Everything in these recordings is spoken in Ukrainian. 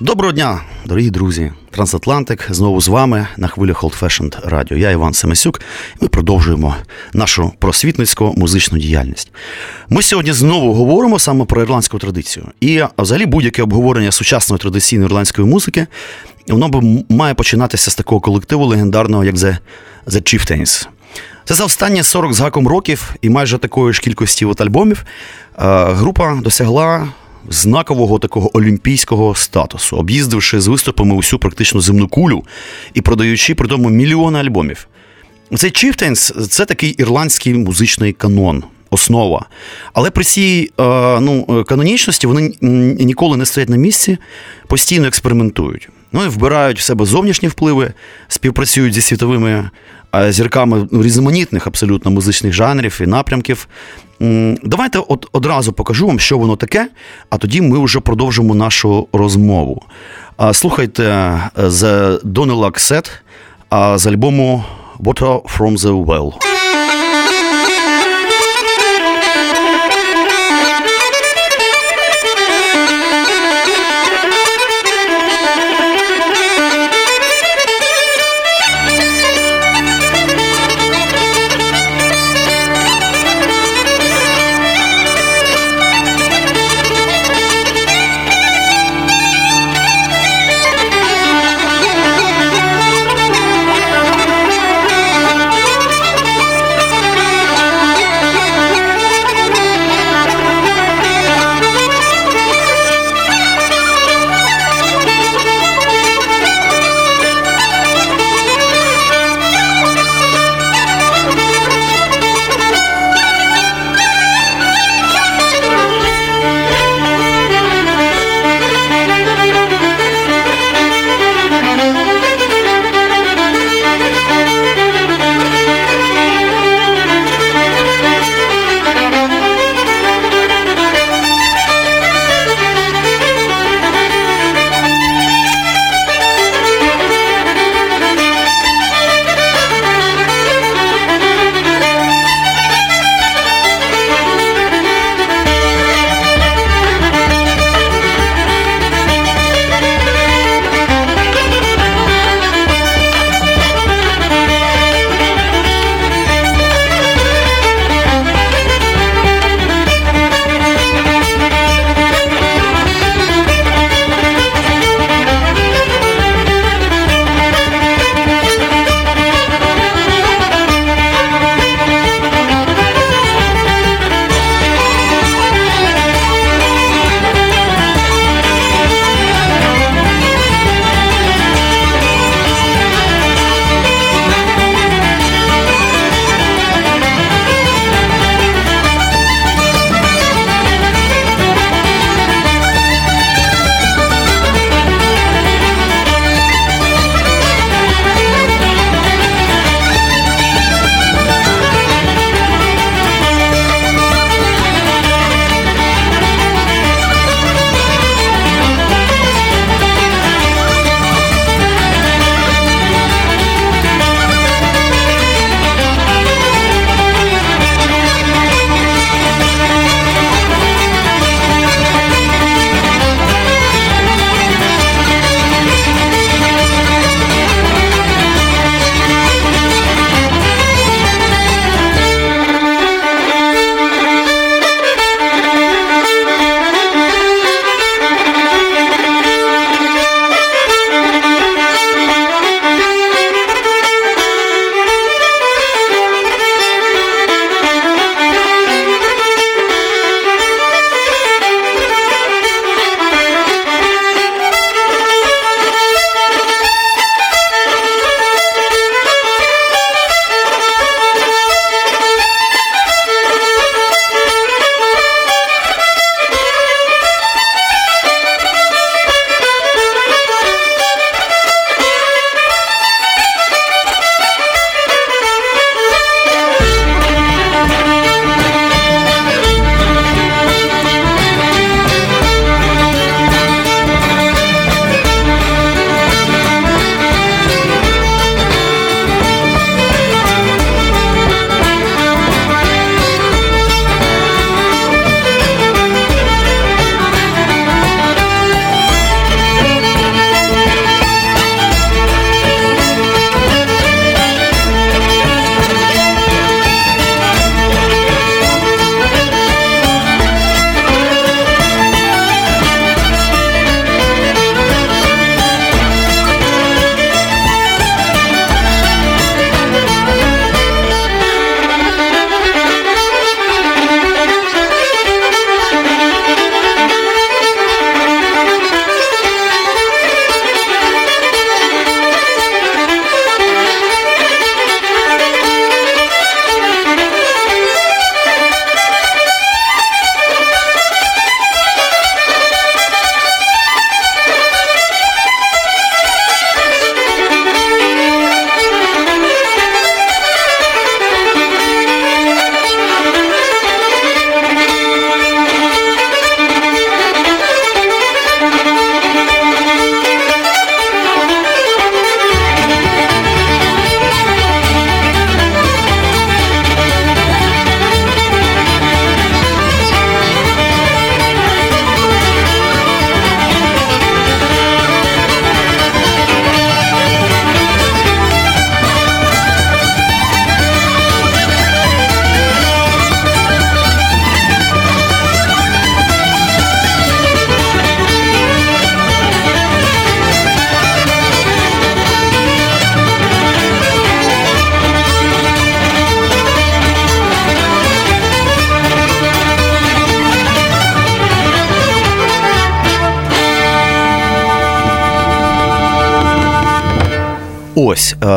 Доброго дня, дорогі друзі! Трансатлантик знову з вами на хвилях Old Fashioned Radio. Я Іван Семисюк, і ми продовжуємо нашу просвітницьку музичну діяльність. Ми сьогодні знову говоримо саме про ірландську традицію. І взагалі будь-яке обговорення сучасної традиційної ірландської музики воно б має починатися з такого колективу легендарного, як The, The Chieftains. Це за останні 40 з гаком років і майже такої ж кількості от альбомів група досягла знакового такого олімпійського статусу, об'їздивши з виступами усю практично земну кулю і продаючи при тому мільйони альбомів. Цей Chieftains – це такий ірландський музичний канон. Основа. Але при цій ну, канонічності вони ніколи не стоять на місці, постійно експериментують. Ну і вбирають в себе зовнішні впливи, співпрацюють зі світовими зірками різноманітних абсолютно музичних жанрів і напрямків. Давайте от одразу покажу вам, що воно таке, а тоді ми вже продовжимо нашу розмову. Слухайте The Donnellag Set з альбому Water from the Well.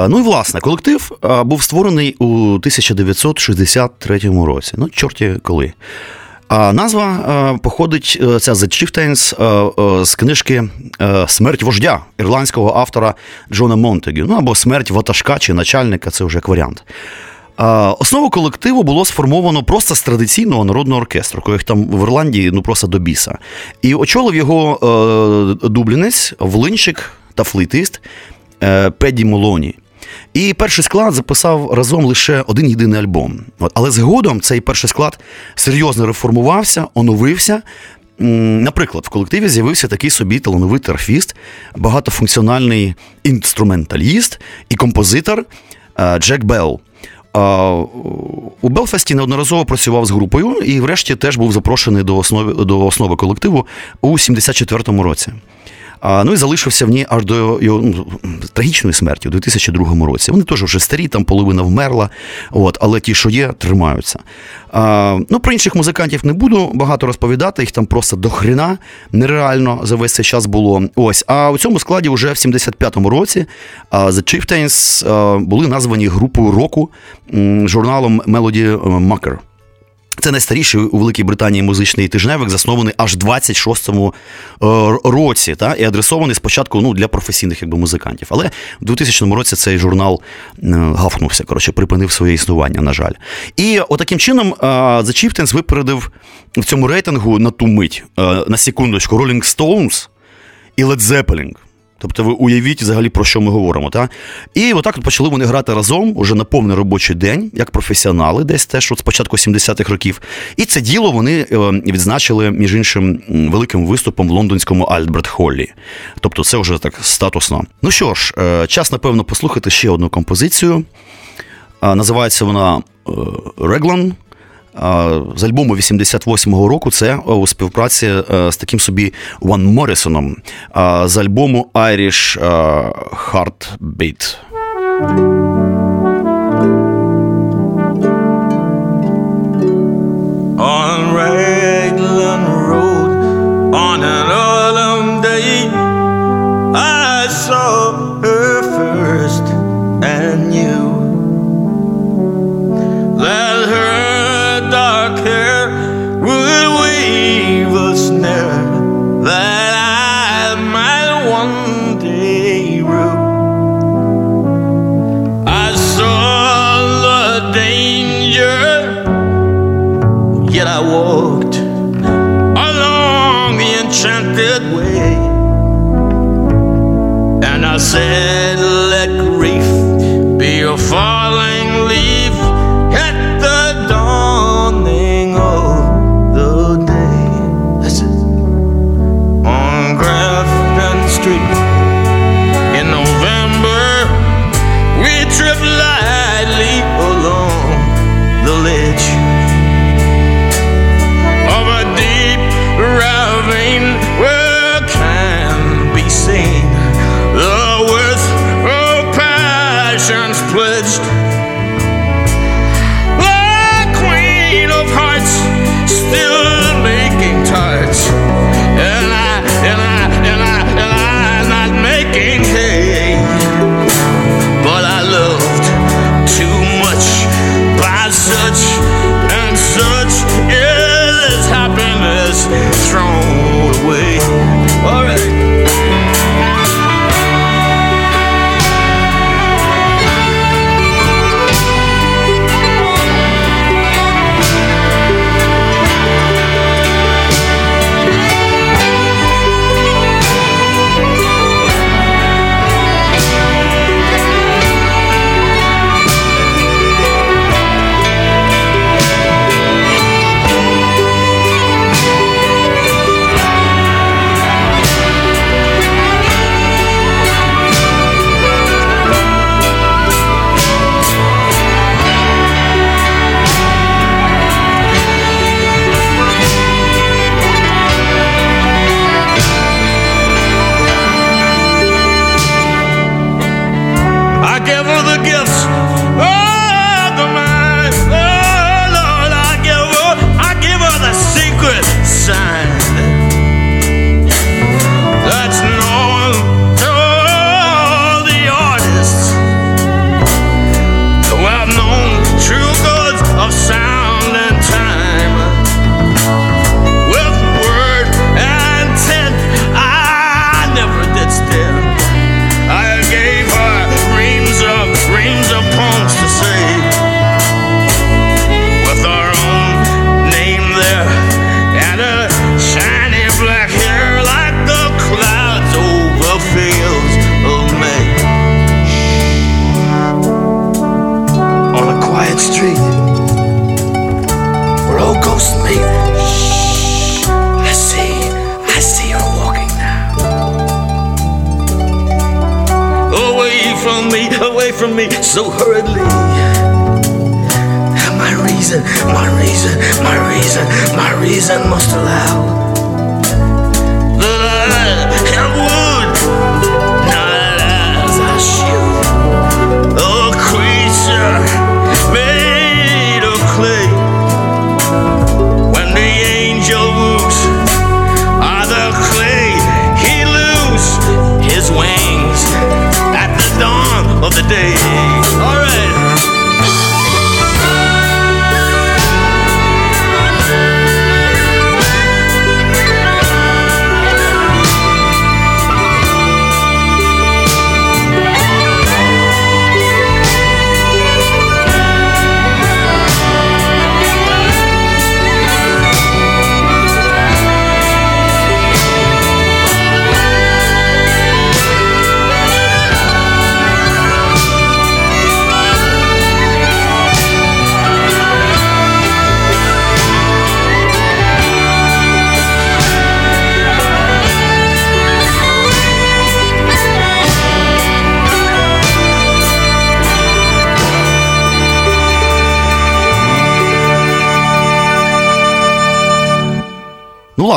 Ну і власне, колектив був створений у 1963 році. Ну, чорті коли. А назва походить ця The Chieftains з книжки Смерть вождя ірландського автора Джона Монтегю. Ну або Смерть ватажка чи начальника це вже як варіант. Основу колективу було сформовано просто з традиційного народного оркестру, яких там в Ірландії ну просто до біса. І очолив його е, дублінець, влинчик та флейтист е, Педі Молоні. І перший склад записав разом лише один єдиний альбом. Але згодом цей перший склад серйозно реформувався, оновився. Наприклад, в колективі з'явився такий собі талановитий арфіст, багатофункціональний інструменталіст і композитор е, Джек Белл. У Белфасті неодноразово працював з групою і, врешті, теж був запрошений до основи до основи колективу у 74-му році. А, Ну і залишився в ній аж до його ну, трагічної смерті у 2002 році. Вони теж вже старі, там половина вмерла, от, але ті, що є, тримаються. А, Ну, Про інших музикантів не буду багато розповідати, їх там просто до хрена нереально за весь цей час було. Ось. А у цьому складі вже в 75-му році The Chieftains були названі групою року журналом Melody Maker. Це найстаріший у Великій Британії музичний тижневик, заснований аж в 26-му е, році, та, і адресований спочатку ну, для професійних якби, музикантів. Але в 2000 році цей журнал е, гафнувся, коротше, припинив своє існування, на жаль. І отаким чином е, The Chieftains випередив в цьому рейтингу на ту мить, на секундочку, Rolling Stones і Led Zeppelin. Тобто ви уявіть взагалі про що ми говоримо. Та? І отак от почали вони грати разом уже на повний робочий день, як професіонали, десь теж от з початку 70-х років. І це діло вони е, відзначили, між іншим, великим виступом в лондонському Альберт Холлі. Тобто це вже так статусно. Ну що ж, е, час, напевно, послухати ще одну композицію. Називається вона Реглан з альбому 88-го року це у співпраці е, з таким собі Ван Моррісоном з альбому Irish е, Heartbeat.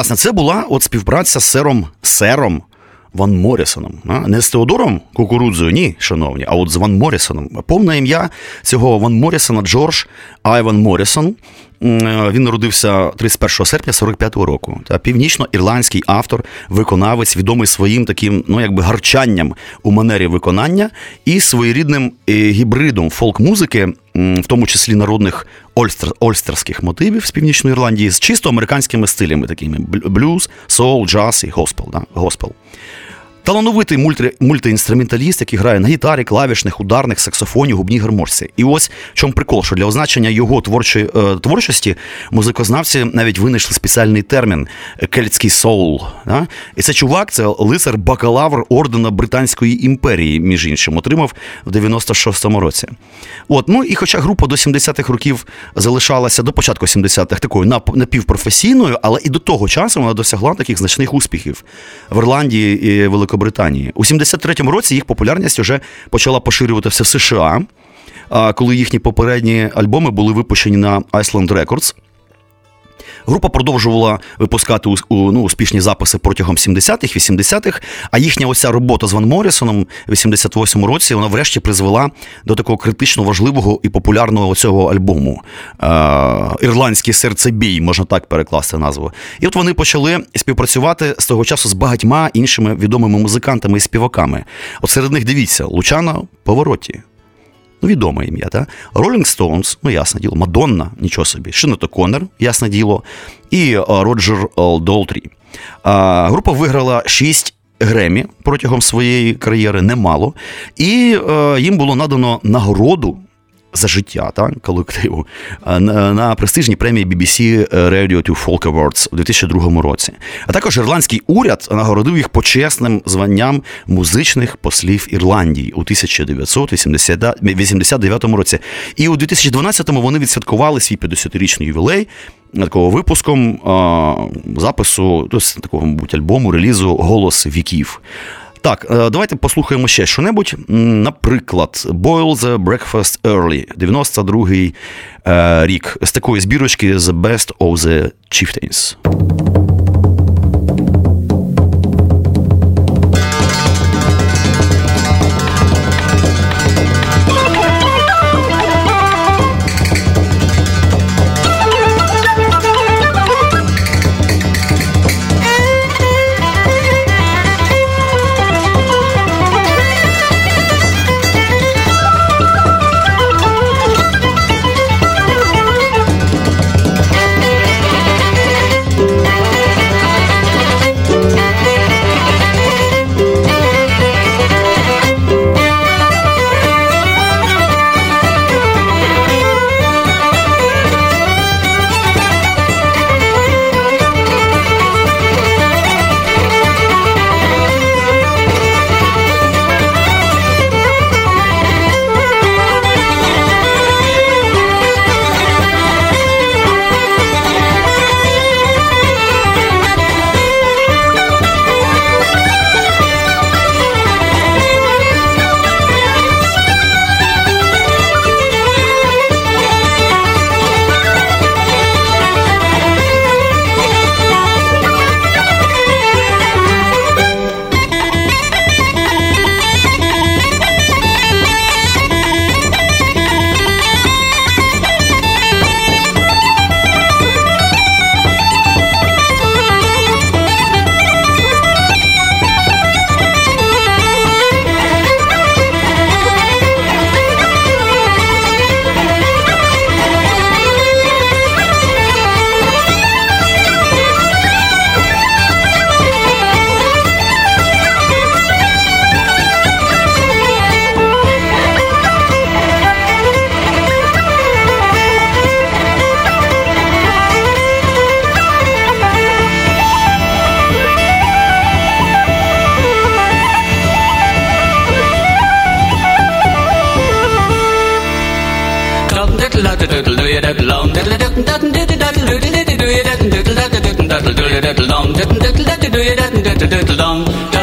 Власне, це була от співпраця з сером Сером Ван Морісоном. Не з Теодором Кукурудзою, ні, шановні, а от з Ван Морісоном. Повне ім'я цього Ван Морісона Джордж Айван Морісон. Він народився 31 серпня 45-го року. Та північно-ірландський автор, виконавець, відомий своїм таким, ну якби гарчанням у манері виконання і своєрідним е, гібридом фолк-музики, в тому числі народних ольстер, ольстерських мотивів з північної Ірландії, з чисто американськими стилями, такими блюз, соул, джаз і госпел. Да, госпел. Талановитий мульти, мультиінструменталіст, який грає на гітарі, клавішних, ударних, саксофоні, губній гармошці. І ось в чому прикол, що для означення його творчої е, творчості музикознавці навіть винайшли спеціальний термін кельтський соул. Да? І це чувак, це лицар бакалавр ордена Британської імперії, між іншим, отримав в 96-му році. От, ну і хоча група до 70-х років залишалася до початку 70-х такою напівпрофесійною, але і до того часу вона досягла таких значних успіхів в Ірландії і Великобританії. Великобританії. У 73-му році їх популярність вже почала поширюватися в США, коли їхні попередні альбоми були випущені на Iceland Records. Група продовжувала випускати ну, успішні записи протягом 70-х, 80-х, а їхня оця робота з Ван Моррісоном в 88-му році вона врешті призвела до такого критично важливого і популярного цього альбому. Ірландський серцебій, можна так перекласти назву. І от вони почали співпрацювати з того часу з багатьма іншими відомими музикантами і співаками. От серед них дивіться, Лучана Повороті. Ну, відоме ім'я, так? Rolling Stones, ну, ясне діло, Мадонна, нічого собі, Шиното Коннор, ясне діло, і Роджер Долтрі. Група виграла 6 Гремі протягом своєї кар'єри немало, і е, їм було надано нагороду за життя так, колективу на, на престижній премії BBC Radio 2 Folk Awards у 2002 році. А також ірландський уряд нагородив їх почесним званням музичних послів Ірландії у 1989 році. І у 2012-му вони відсвяткували свій 50-річний ювілей такого випуском а, запису такого, мабуть, альбому релізу Голос віків. Так, е, давайте послухаємо ще що-небудь. Наприклад, Boil the Breakfast Early, 92-й е, рік, з такої збірочки The Best of the Chieftains. do you diddle dong, diddle diddle diddle do you diddle diddle diddle dong.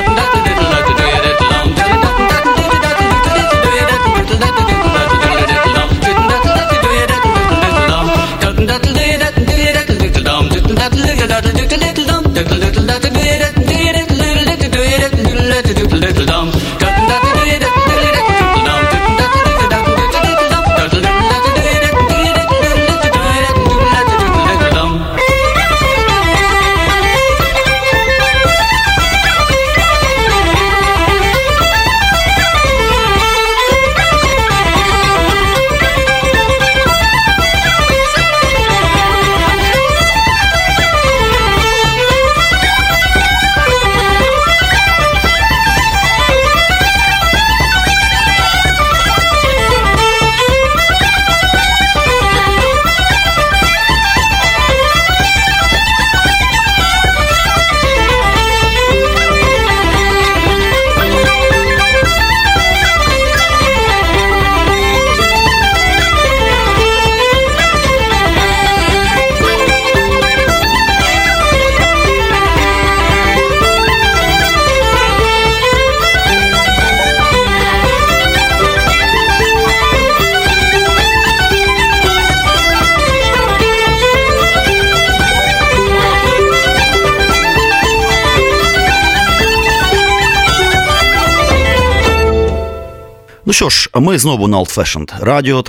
Що ж, ми знову на Old Fashioned Радіо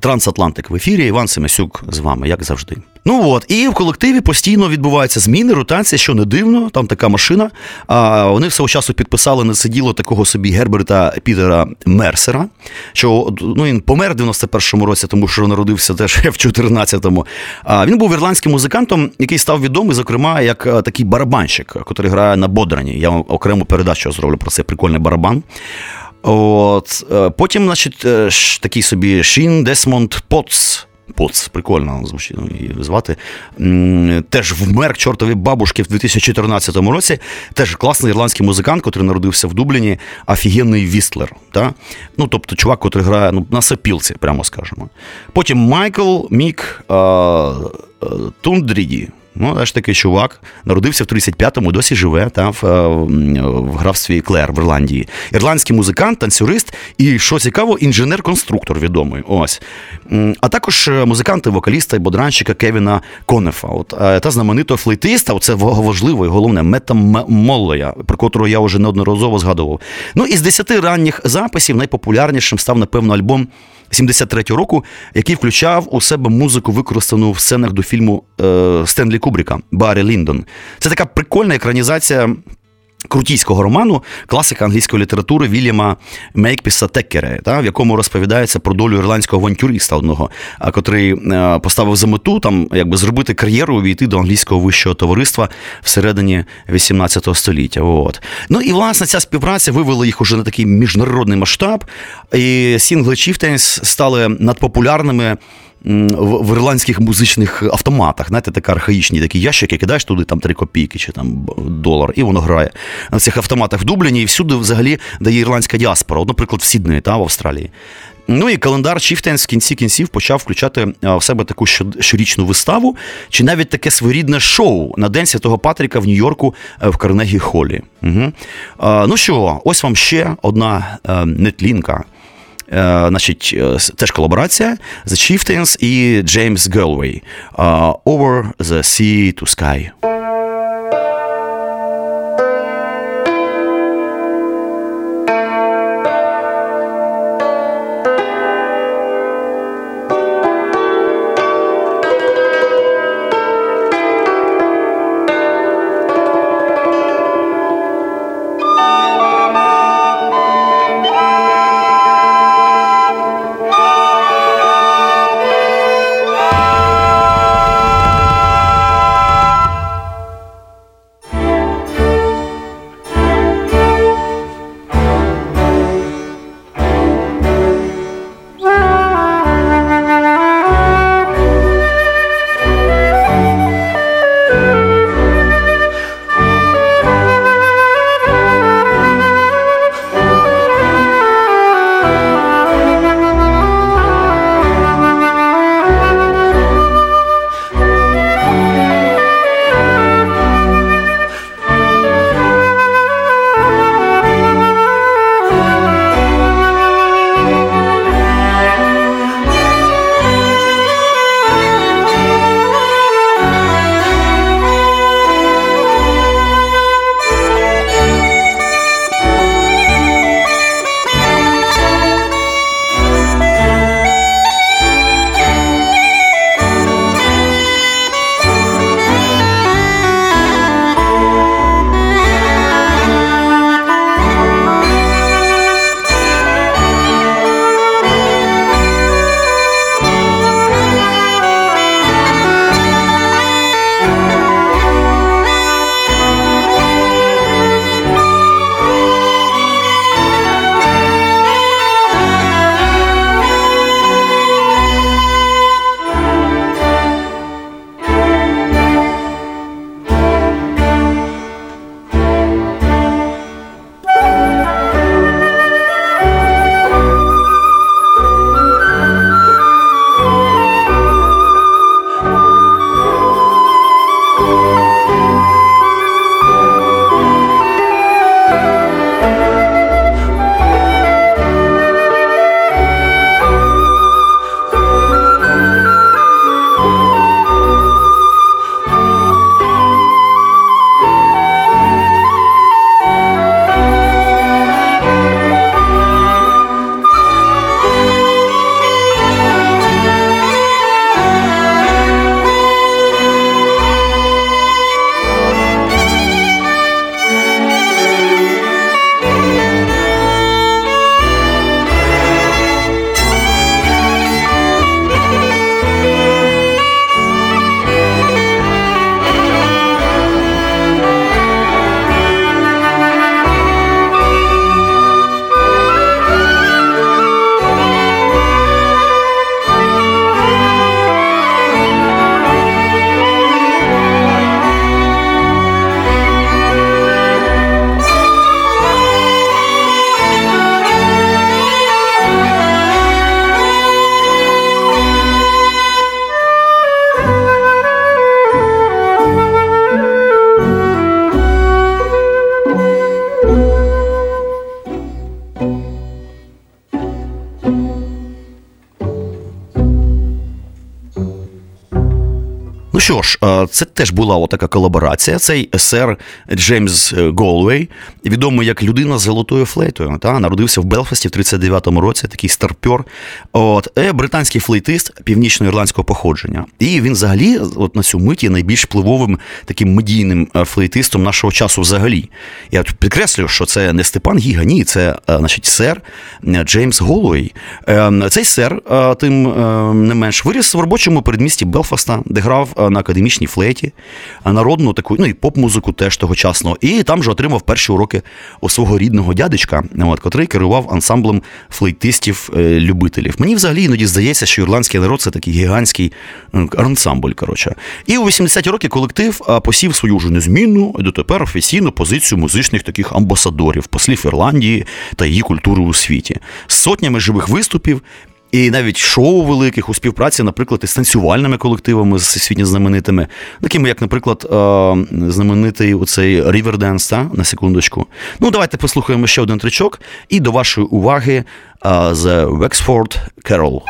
Трансатлантик в ефірі. Іван Семесюк з вами, як завжди. Ну от, і в колективі постійно відбуваються зміни, ротація, що не дивно, там така машина. А Вони свого часу підписали на сиділо такого собі Герберта Пітера Мерсера, що ну, він помер в 91-му році, тому що народився теж в 14-му. А Він був ірландським музикантом, який став відомий, зокрема, як такий барабанщик, який грає на Бодрані. Я вам окрему передачу зроблю про цей прикольний барабан. От, е, Потім, значить, е, такий собі Шон Десмонд Потс. Поц, прикольно звучить ну, її звати. Теж вмер чортові бабушки в 2014 році. Теж класний ірландський музикант, який народився в Дубліні, офігенний вістлер. Та? Ну, Тобто чувак, який грає ну, на сапілці, прямо скажемо. Потім Майкл Мік Танріді. Ну, аж такий чувак народився в 35-му, досі живе та, в, е, в графстві Клер в Ірландії. Ірландський музикант, танцюрист і, що цікаво, інженер-конструктор відомий. Ось. А також е, музиканти, вокаліста і бодранщика Кевіна Конефа. От, е, Та знаменитого флейтиста, це важливо і головне, Мета Моллоя, про котрого я вже неодноразово згадував. Ну, із десяти ранніх записів найпопулярнішим став, напевно, альбом. 73-го року, який включав у себе музику, використану в сценах до фільму е, Стенлі Кубріка Баррі Ліндон. Це така прикольна екранізація. Крутійського роману, класика англійської літератури Вільяма Мейкпіса Теккере, та, в якому розповідається про долю ірландського авантюриста одного, котрий е, поставив за мету там якби зробити кар'єру, увійти до англійського вищого товариства всередині 18 століття. От. Ну і власне ця співпраця вивела їх уже на такий міжнародний масштаб, і сінгли Chieftains стали надпопулярними в, ірландських музичних автоматах. Знаєте, такі архаїчні такі ящики, кидаєш туди там 3 копійки чи там долар, і воно грає. На цих автоматах в Дубліні і всюди взагалі дає ірландська діаспора, От, наприклад, в Сіднеї та в Австралії. Ну і календар Chieftains в кінці кінців почав включати в себе таку щорічну виставу, чи навіть таке своєрідне шоу на День Святого Патріка в Нью-Йорку е, в Карнегі Холі. Угу. Ну що, ось вам ще одна е, нетлінка. Е, значить, теж колаборація The Chieftains і Джеймс Гелвей Over the Sea to Sky. Що ж, е, це теж була така колаборація. Цей сер Джеймс Голвей, відомий як людина з золотою флейтою, та народився в Белфасті в 39-му році, такий старпьор. От е, британський флейтист північно-ірландського походження. І він взагалі, от на цю мить, найбільш впливовим таким медійним флейтистом нашого часу взагалі. Я підкреслюю, що це не Степан Гіга, ні, це значить сер Джеймс Голуей. Цей сер, тим не менш, виріс в робочому передмісті Белфаста, де грав на академічній флейті, народну таку, ну і поп-музику теж тогочасно. І там же отримав перші уроки у свого рідного дядечка, от, котрий керував ансамблем флейтистів-любителів. Мені взагалі іноді здається, що ірландський народ це такий гігантський ансамбль. коротше. І у 80-ті роки колектив посів свою вже незмінну дотепер офіційну позицію музичних таких амбасадорів, послів Ірландії та її культури у світі з сотнями живих виступів. І навіть шоу великих у співпраці, наприклад, із танцювальними колективами всесвітньо знаменитими, такими, як, наприклад, знаменитий оцей Riverdance, та, на секундочку. Ну, давайте послухаємо ще один тричок. І до вашої уваги The Wexford Carol.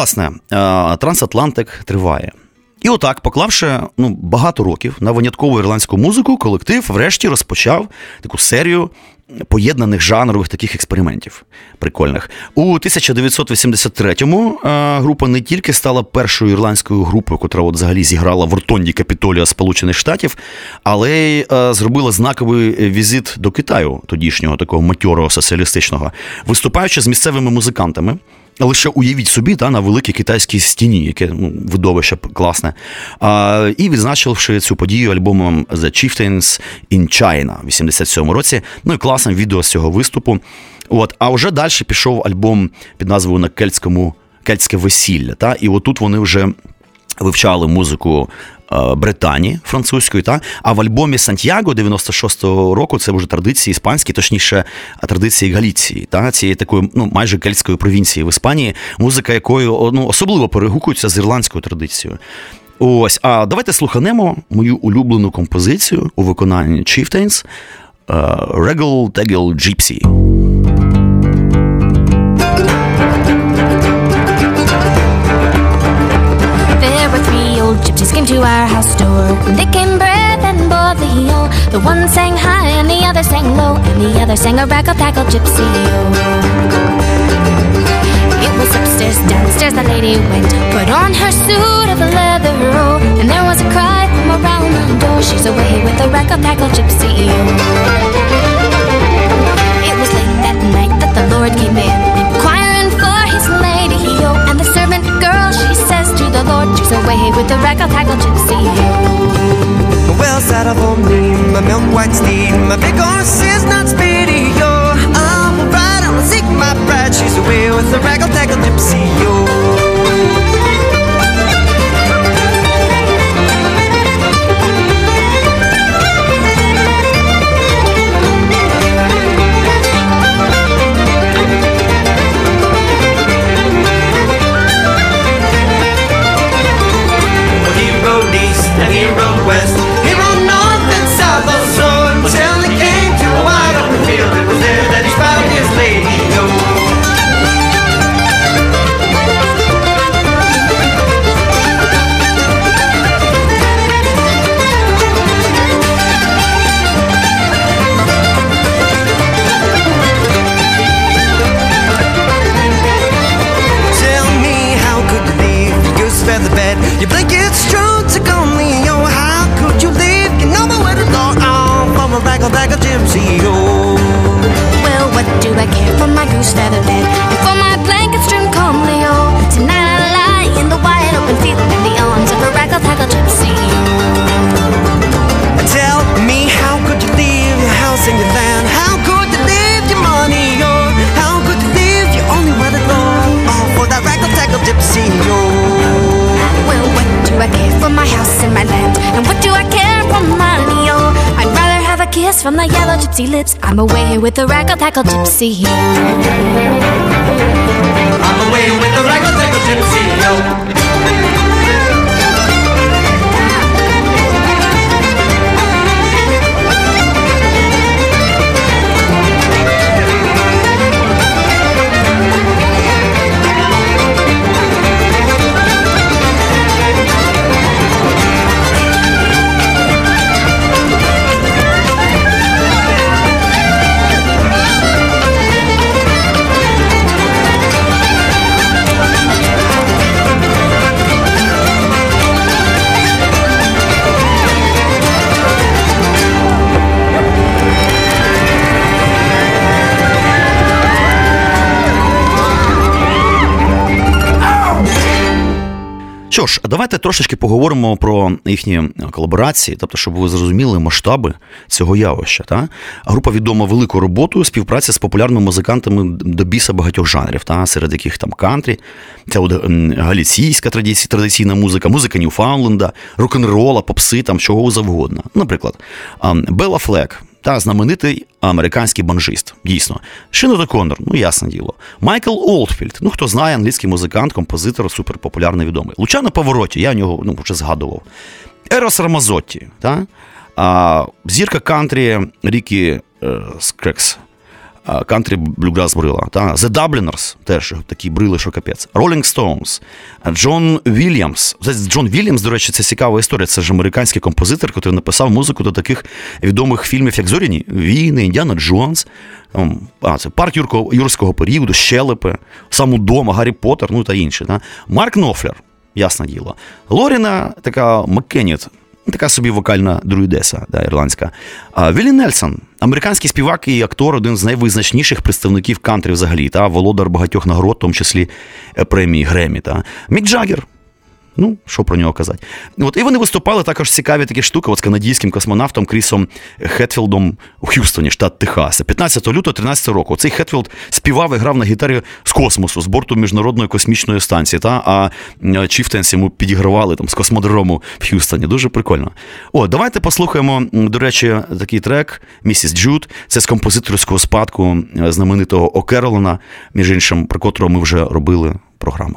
Власне, е, трансатлантик триває. І отак, поклавши ну, багато років на виняткову ірландську музику, колектив врешті розпочав таку серію поєднаних жанрових таких експериментів прикольних. У 1983-му е, група не тільки стала першою ірландською групою, котра от взагалі зіграла в Ротонді Капітолія Сполучених Штатів, але й е, зробила знаковий візит до Китаю, тодішнього такого матьорого соціалістичного, виступаючи з місцевими музикантами лише уявіть собі та, на великій китайській стіні, яке ну, видовище класне. А, І відзначивши цю подію альбомом The Chieftains in China в 87 році. Ну і класним відео з цього виступу. От, А вже далі пішов альбом під назвою на кельтському кельтське весілля. Та? І отут вони вже вивчали музику Е, Британії французької, та а в альбомі Сантьяго 96-го року це вже традиції іспанські, точніше, традиції Галіції, та цієї такої ну майже кельтської провінції в Іспанії, музика якою ну, особливо перегукується з ірландською традицією. Ось, а давайте слуханемо мою улюблену композицію у виконанні Chieftains Regal Tegel Gypsy. House door. They came brave and boldly, oh. The one sang high and the other sang low, and the other sang a rackle tackle gypsy. It was upstairs, downstairs the lady went, put on her suit of leather, oh. And there was a cry from around the door. She's away with the rackle tackle gypsy, away with the rackle tackle gypsy. Well, saddle for me, my milk white steed, my big horse is not speedy, yo. I'm a ride, I'm a seek my bride, she's away with the rackle tackle gypsy, yo. And he rode west. He rode north and south also until he came to a wide open field. It was there that he spied his lady. Go. Tell me how could you leave your feather bed? Your blanket's strong to oh. Well, what do I care for my goose feather bed and for my blanket strewn calmly? Oh, tonight I lie in the wide open field in the arms of a rackle tackle gypsy. Gypsy lips. I'm away with the rackle tackle gypsy. I'm away with the raggle taggle gypsy oh. Давайте трошечки поговоримо про їхні колаборації, тобто, щоб ви зрозуміли масштаби цього явища. Та? Група відома великою роботою співпраця з популярними музикантами до біса багатьох жанрів, та? серед яких там кантрі, от, галіційська традиційна музика, музика Ньюфаундленда, рок-н-рола, попси, там чого завгодно. Наприклад, Белла Флек. Та знаменитий американський банжист, дійсно. Шинода Коннор, ну ясне діло. Майкл Олдфільд, ну хто знає, англійський музикант, композитор, суперпопулярний відомий. Лучано Паваротті, я про нього ну, вже згадував. Ерос Рамаццотті, та? а, зірка кантрі Рікі е, Скеггс. Кантрі Блюграс брила. Та? The Dubliners, теж такі брили, що капець. Rolling Stones, Джон Вільямс. Джон Вільямс, до речі, це цікава історія. Це ж американський композитор, який написав музику до таких відомих фільмів, як Зоряні війни, Індіана Джонс. А, це парк юрського, періоду, Щелепи, сам удома, Гаррі Поттер, ну та інші. Марк Нопфлер, ясне діло. Лоріна така Маккенніт Така собі вокальна друїдеса, да, ірландська. А Віллі Нельсон, американський співак і актор, один з найвизначніших представників кантрі взагалі, та володар багатьох нагород, в тому числі е, премії Гремі. Та. Мік Джаггер, Ну, що про нього казати? От, І вони виступали також цікаві такі штуки от з канадійським космонавтом Крісом Хетфілдом у Х'юстоні, штат Техас. 15 лютого 13 року. Цей Хетфілд співав і грав на гітарі з космосу, з борту Міжнародної космічної станції. Та? А Чіфтенс йому підігравали там з космодрому в Х'юстоні. Дуже прикольно. О, давайте послухаємо, до речі, такий трек Місіс Джадж. Це з композиторського спадку знаменитого О'Керолана, між іншим, про котрого ми вже робили програму.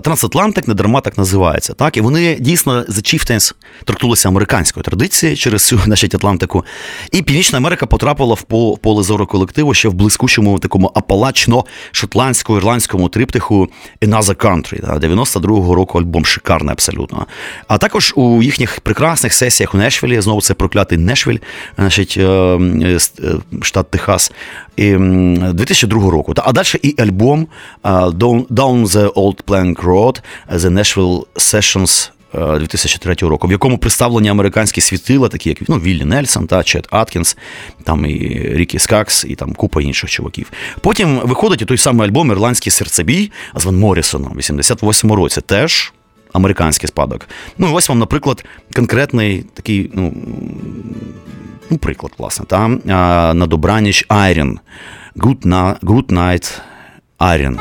Трансатлантик не дарма так називається. Так, і вони дійсно за Chieftains торкнулися американської традиції через всю значить, Атлантику. І Північна Америка потрапила в поле зору колективу ще в блискучому такому апалачно-шотландсько-ірландському триптиху Another Country. 92-го року альбом шикарний абсолютно. А також у їхніх прекрасних сесіях у Нешвілі, знову це проклятий Нешвіль, значить, е, е, штат Техас. І 2002 року. А далі і альбом Down the Old Plank Road, The Nashville Sessions е, 2003 року, в якому представлені американські світила, такі як ну, Віллі Нельсон та Чет Аткінс, там і Рікі Скеггс, і там купа інших чуваків. Потім виходить і той самий альбом Ірландський серцебит з Ван Моррісоном в 88-му році. Теж американський спадок. Ну, ось вам, наприклад, конкретний такий, ну, ну приклад, власне, та, а, на добраніч Айрін. Good, na- Good Night Айрін.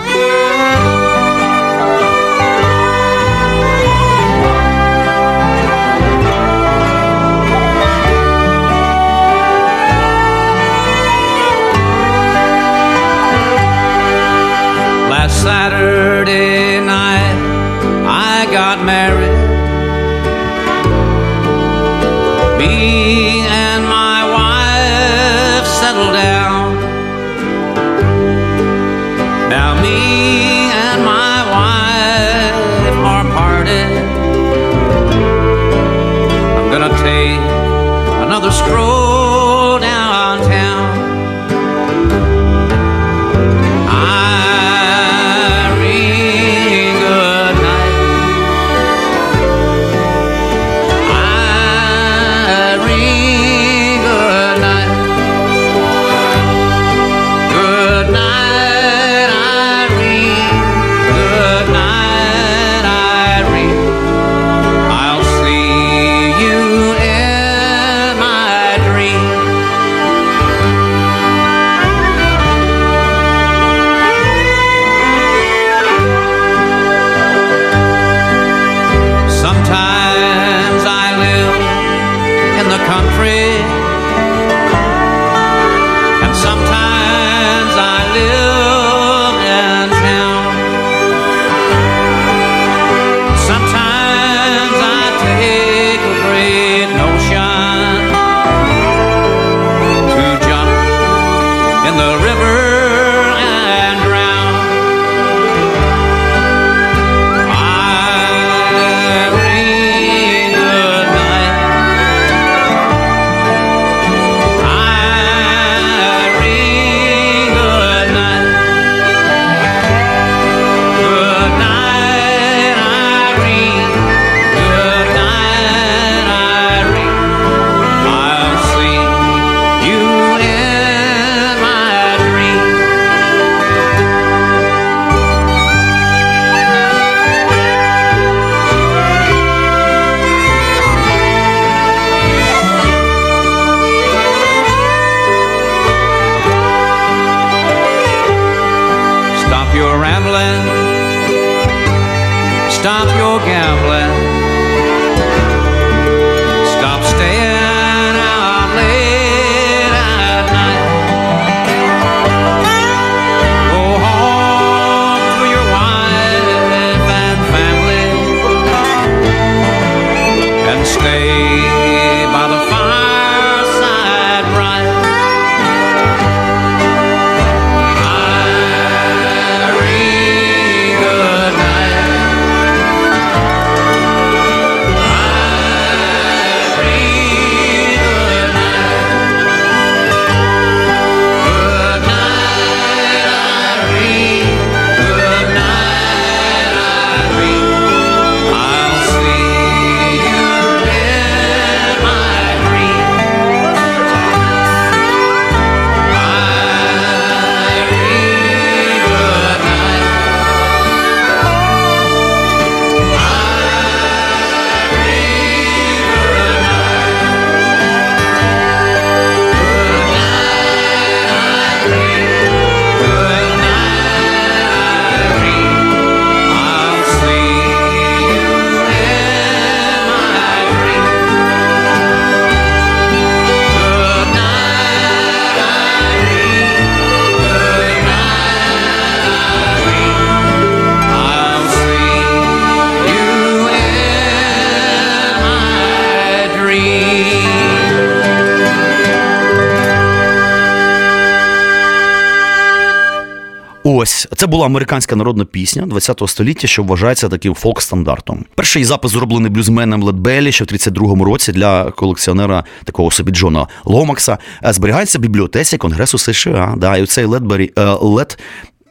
Це була американська народна пісня 20-го століття, що вважається таким фолк-стандартом. Перший запис зроблений блюзменом Ледбелі ще в 32-му році для колекціонера такого собі Джона Ломакса. е, Зберігається в бібліотеці Конгресу США. Да, і цей Ледбері Лед,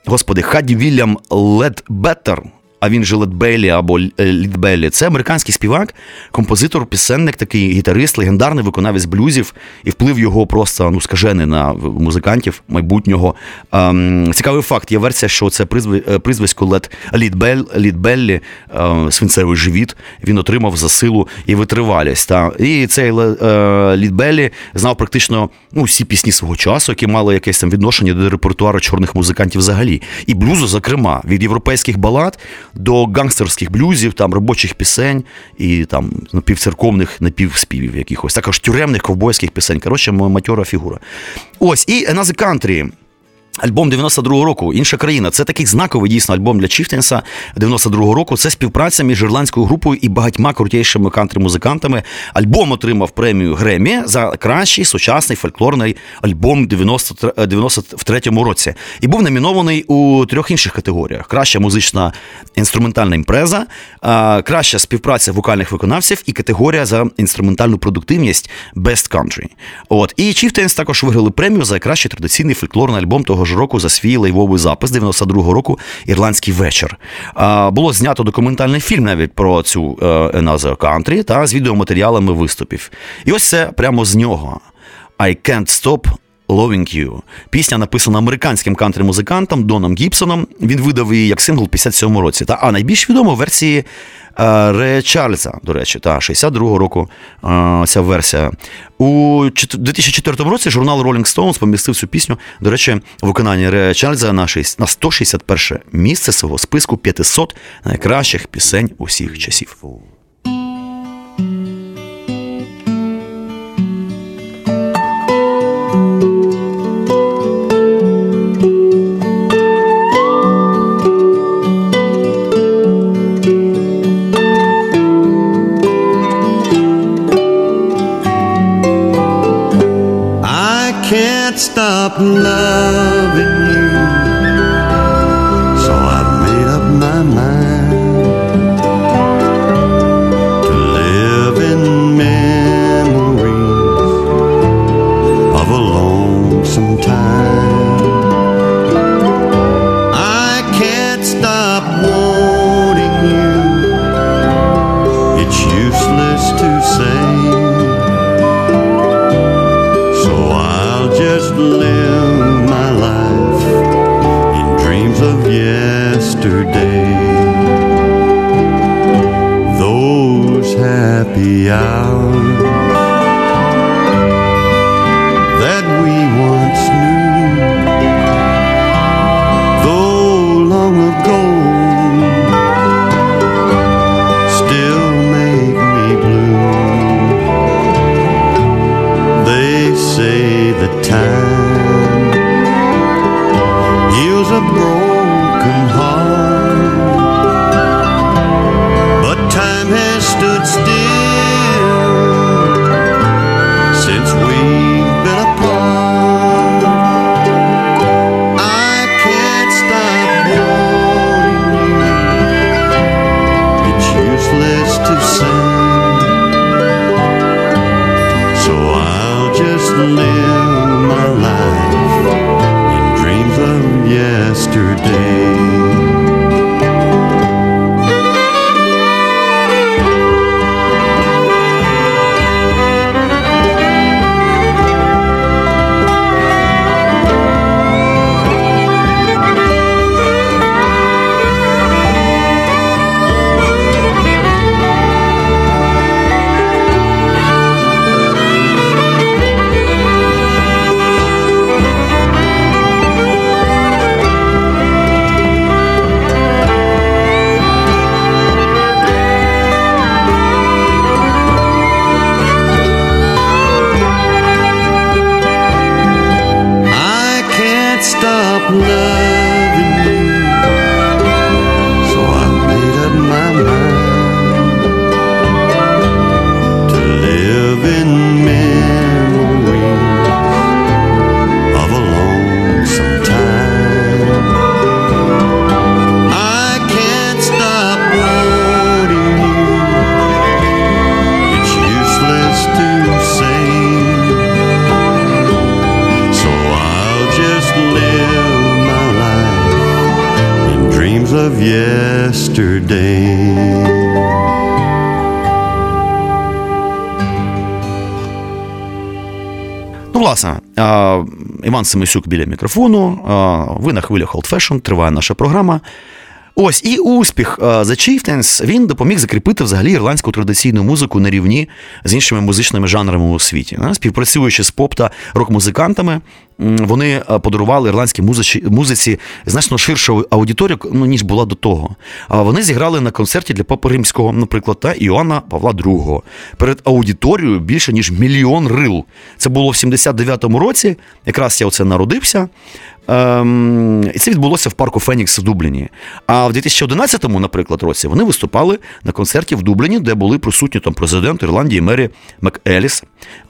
господи, Хаді Вільям Ледбеттер а він же Ледбелі або е, Лідбелі. Це американський співак, композитор, пісенник, такий гітарист, легендарний виконавець блюзів, і вплив його просто ну скажений на музикантів майбутнього. Ем, цікавий факт. Є версія, що це призви- е, Лед Лідбель, Лідбеллі, е, свинцевий живіт. Він отримав за силу і витривалість. Та і цей е, Лідбеллі знав практично ну, всі пісні свого часу, які мали якесь там відношення до репертуару чорних музикантів взагалі. І блюзу, зокрема, від європейських балад до гангстерських блюзів, там робочих пісень і там напівцерковних напівспівів якихось, також тюремних ковбойських пісень. Коротше, матьора фігура. Ось, і Another Country. Альбом 92-го року, інша країна. Це такий знаковий дійсно альбом для Чіфтенса 92-го року. Це співпраця між ірландською групою і багатьма крутейшими кантри-музикантами. Альбом отримав премію Гремі за кращий сучасний фольклорний альбом 93-му році. І був номінований у трьох інших категоріях: краща музична інструментальна імпреза, краща співпраця вокальних виконавців і категорія за інструментальну продуктивність Best Country. От і Chieftains також виграли премію за кращий традиційний фольклорний альбом того ж року за свій лайвовий запис 92-го року Ірландський вечір. Було знято документальний фільм навіть про цю е, Another Country та з відеоматеріалами виступів. І ось це прямо з нього. I can't stop Loving You. Пісня написана американським кантри-музикантом Доном Гібсоном. Він видав її як сингл у 57 році. Та, а найбільш відома в версії е, Ре Чарльза, до речі, та 62-го року е, ця версія. У чет- 2004 році журнал Rolling Stones помістив цю пісню, до речі, в виконанні Ре Чарльза на 161 місце свого списку 500 найкращих пісень усіх часів. up love. Іван Семисюк біля мікрофону. Ви на хвилях Old Fashion, триває наша програма. Ось і успіх The Chieftains, він допоміг закріпити взагалі ірландську традиційну музику на рівні з іншими музичними жанрами у світі. Співпрацюючи з поп та рок-музикантами, вони подарували ірландській музиці, музиці значно ширшу аудиторію, ну, ніж була до того. А Вони зіграли на концерті для Папи Римського, наприклад, та Іоанна Павла II. Перед аудиторією більше ніж мільйон рил. Це було в 79-му році. Якраз я оце народився. Ем, і це відбулося в парку Фенікс в Дубліні. А в 2011-му, наприклад, році вони виступали на концерті в Дубліні, де були присутні там президент Ірландії Мері МакЕліс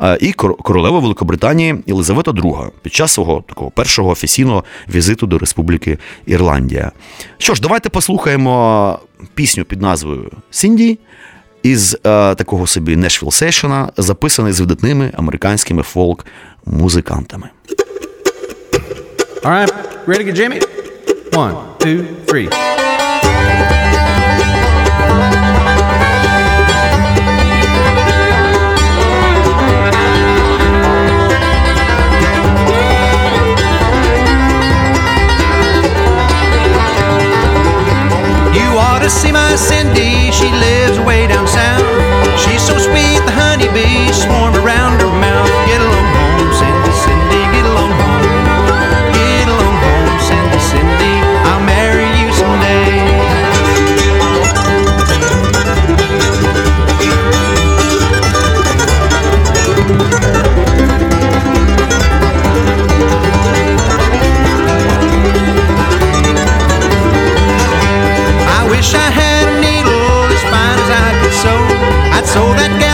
е, і королева Великобританії Єлизавета II час свого такого першого офіційного візиту до Республіки Ірландія. Що ж, давайте послухаємо пісню під назвою Сінді із е, такого собі Нешвіл Сейшена, записаний з видатними американськими фолк-музикантами. All right, ready to get Jimmy? One, two, three. To see my Cindy, she lives way down south. She's so sweet, the honeybees swarm around her wish I had a needle as fine as I could sew. I'd sew that gal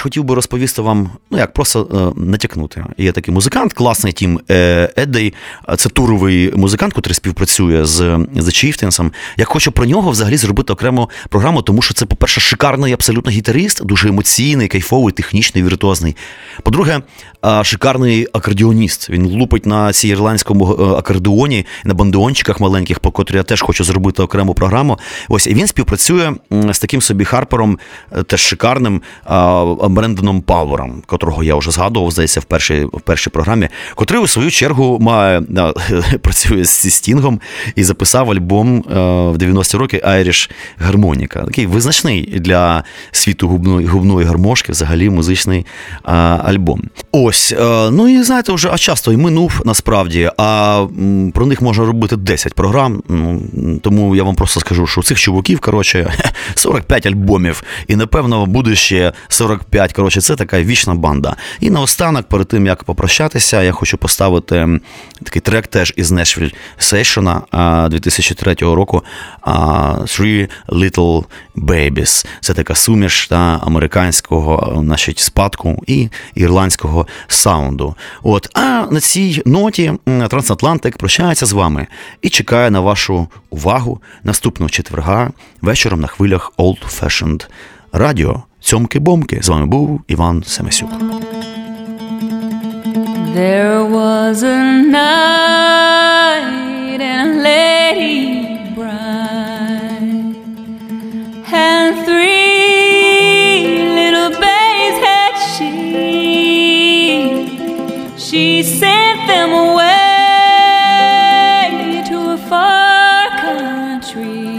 Хотів би розповісти вам, ну як просто е, натякнути. Є такий музикант, класний тім е, Еддей. Це туровий музикант, який співпрацює з The Chieftains. Я хочу про нього взагалі зробити окрему програму, тому що це, по-перше, шикарний абсолютно гітарист, дуже емоційний, кайфовий, технічний, віртуозний. По-друге, шикарний акордіоніст. Він лупить на цій ірландському е, акордеоні, на бандеончиках маленьких, по котрі я теж хочу зробити окрему програму. Ось і він співпрацює з таким собі Харпером, е, теж шикарним Брендоном Пауером, котрого я вже згадував, здається, в першій, в першій програмі, котрий у свою чергу має а, працює зі Стінгом і записав альбом а, в 90-ті роки Irish Гармоніка. Такий визначний для світу губної, губної гармошки, взагалі музичний а, альбом. Ось, а, ну і знаєте, вже а часто і минув насправді, а про них можна робити 10 програм. Ну, тому я вам просто скажу, що у цих чуваків, коротше, 45 альбомів, і напевно буде ще 40 45. Коротше, це така вічна банда. І наостанок, перед тим як попрощатися, я хочу поставити такий трек теж із Nashville Session а, 2003 року Three Little Babies. Це така суміш та, американського значить, спадку і ірландського саунду. От, а на цій ноті Трансатлантик прощається з вами і чекає на вашу увагу наступного четверга вечором на хвилях Old Fashioned Radio. Цьомки-бомки. З вами був Іван Семесюк. There was a night and a lady bride, and three little babes had she. She sent them away to a far country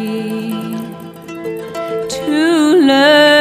to learn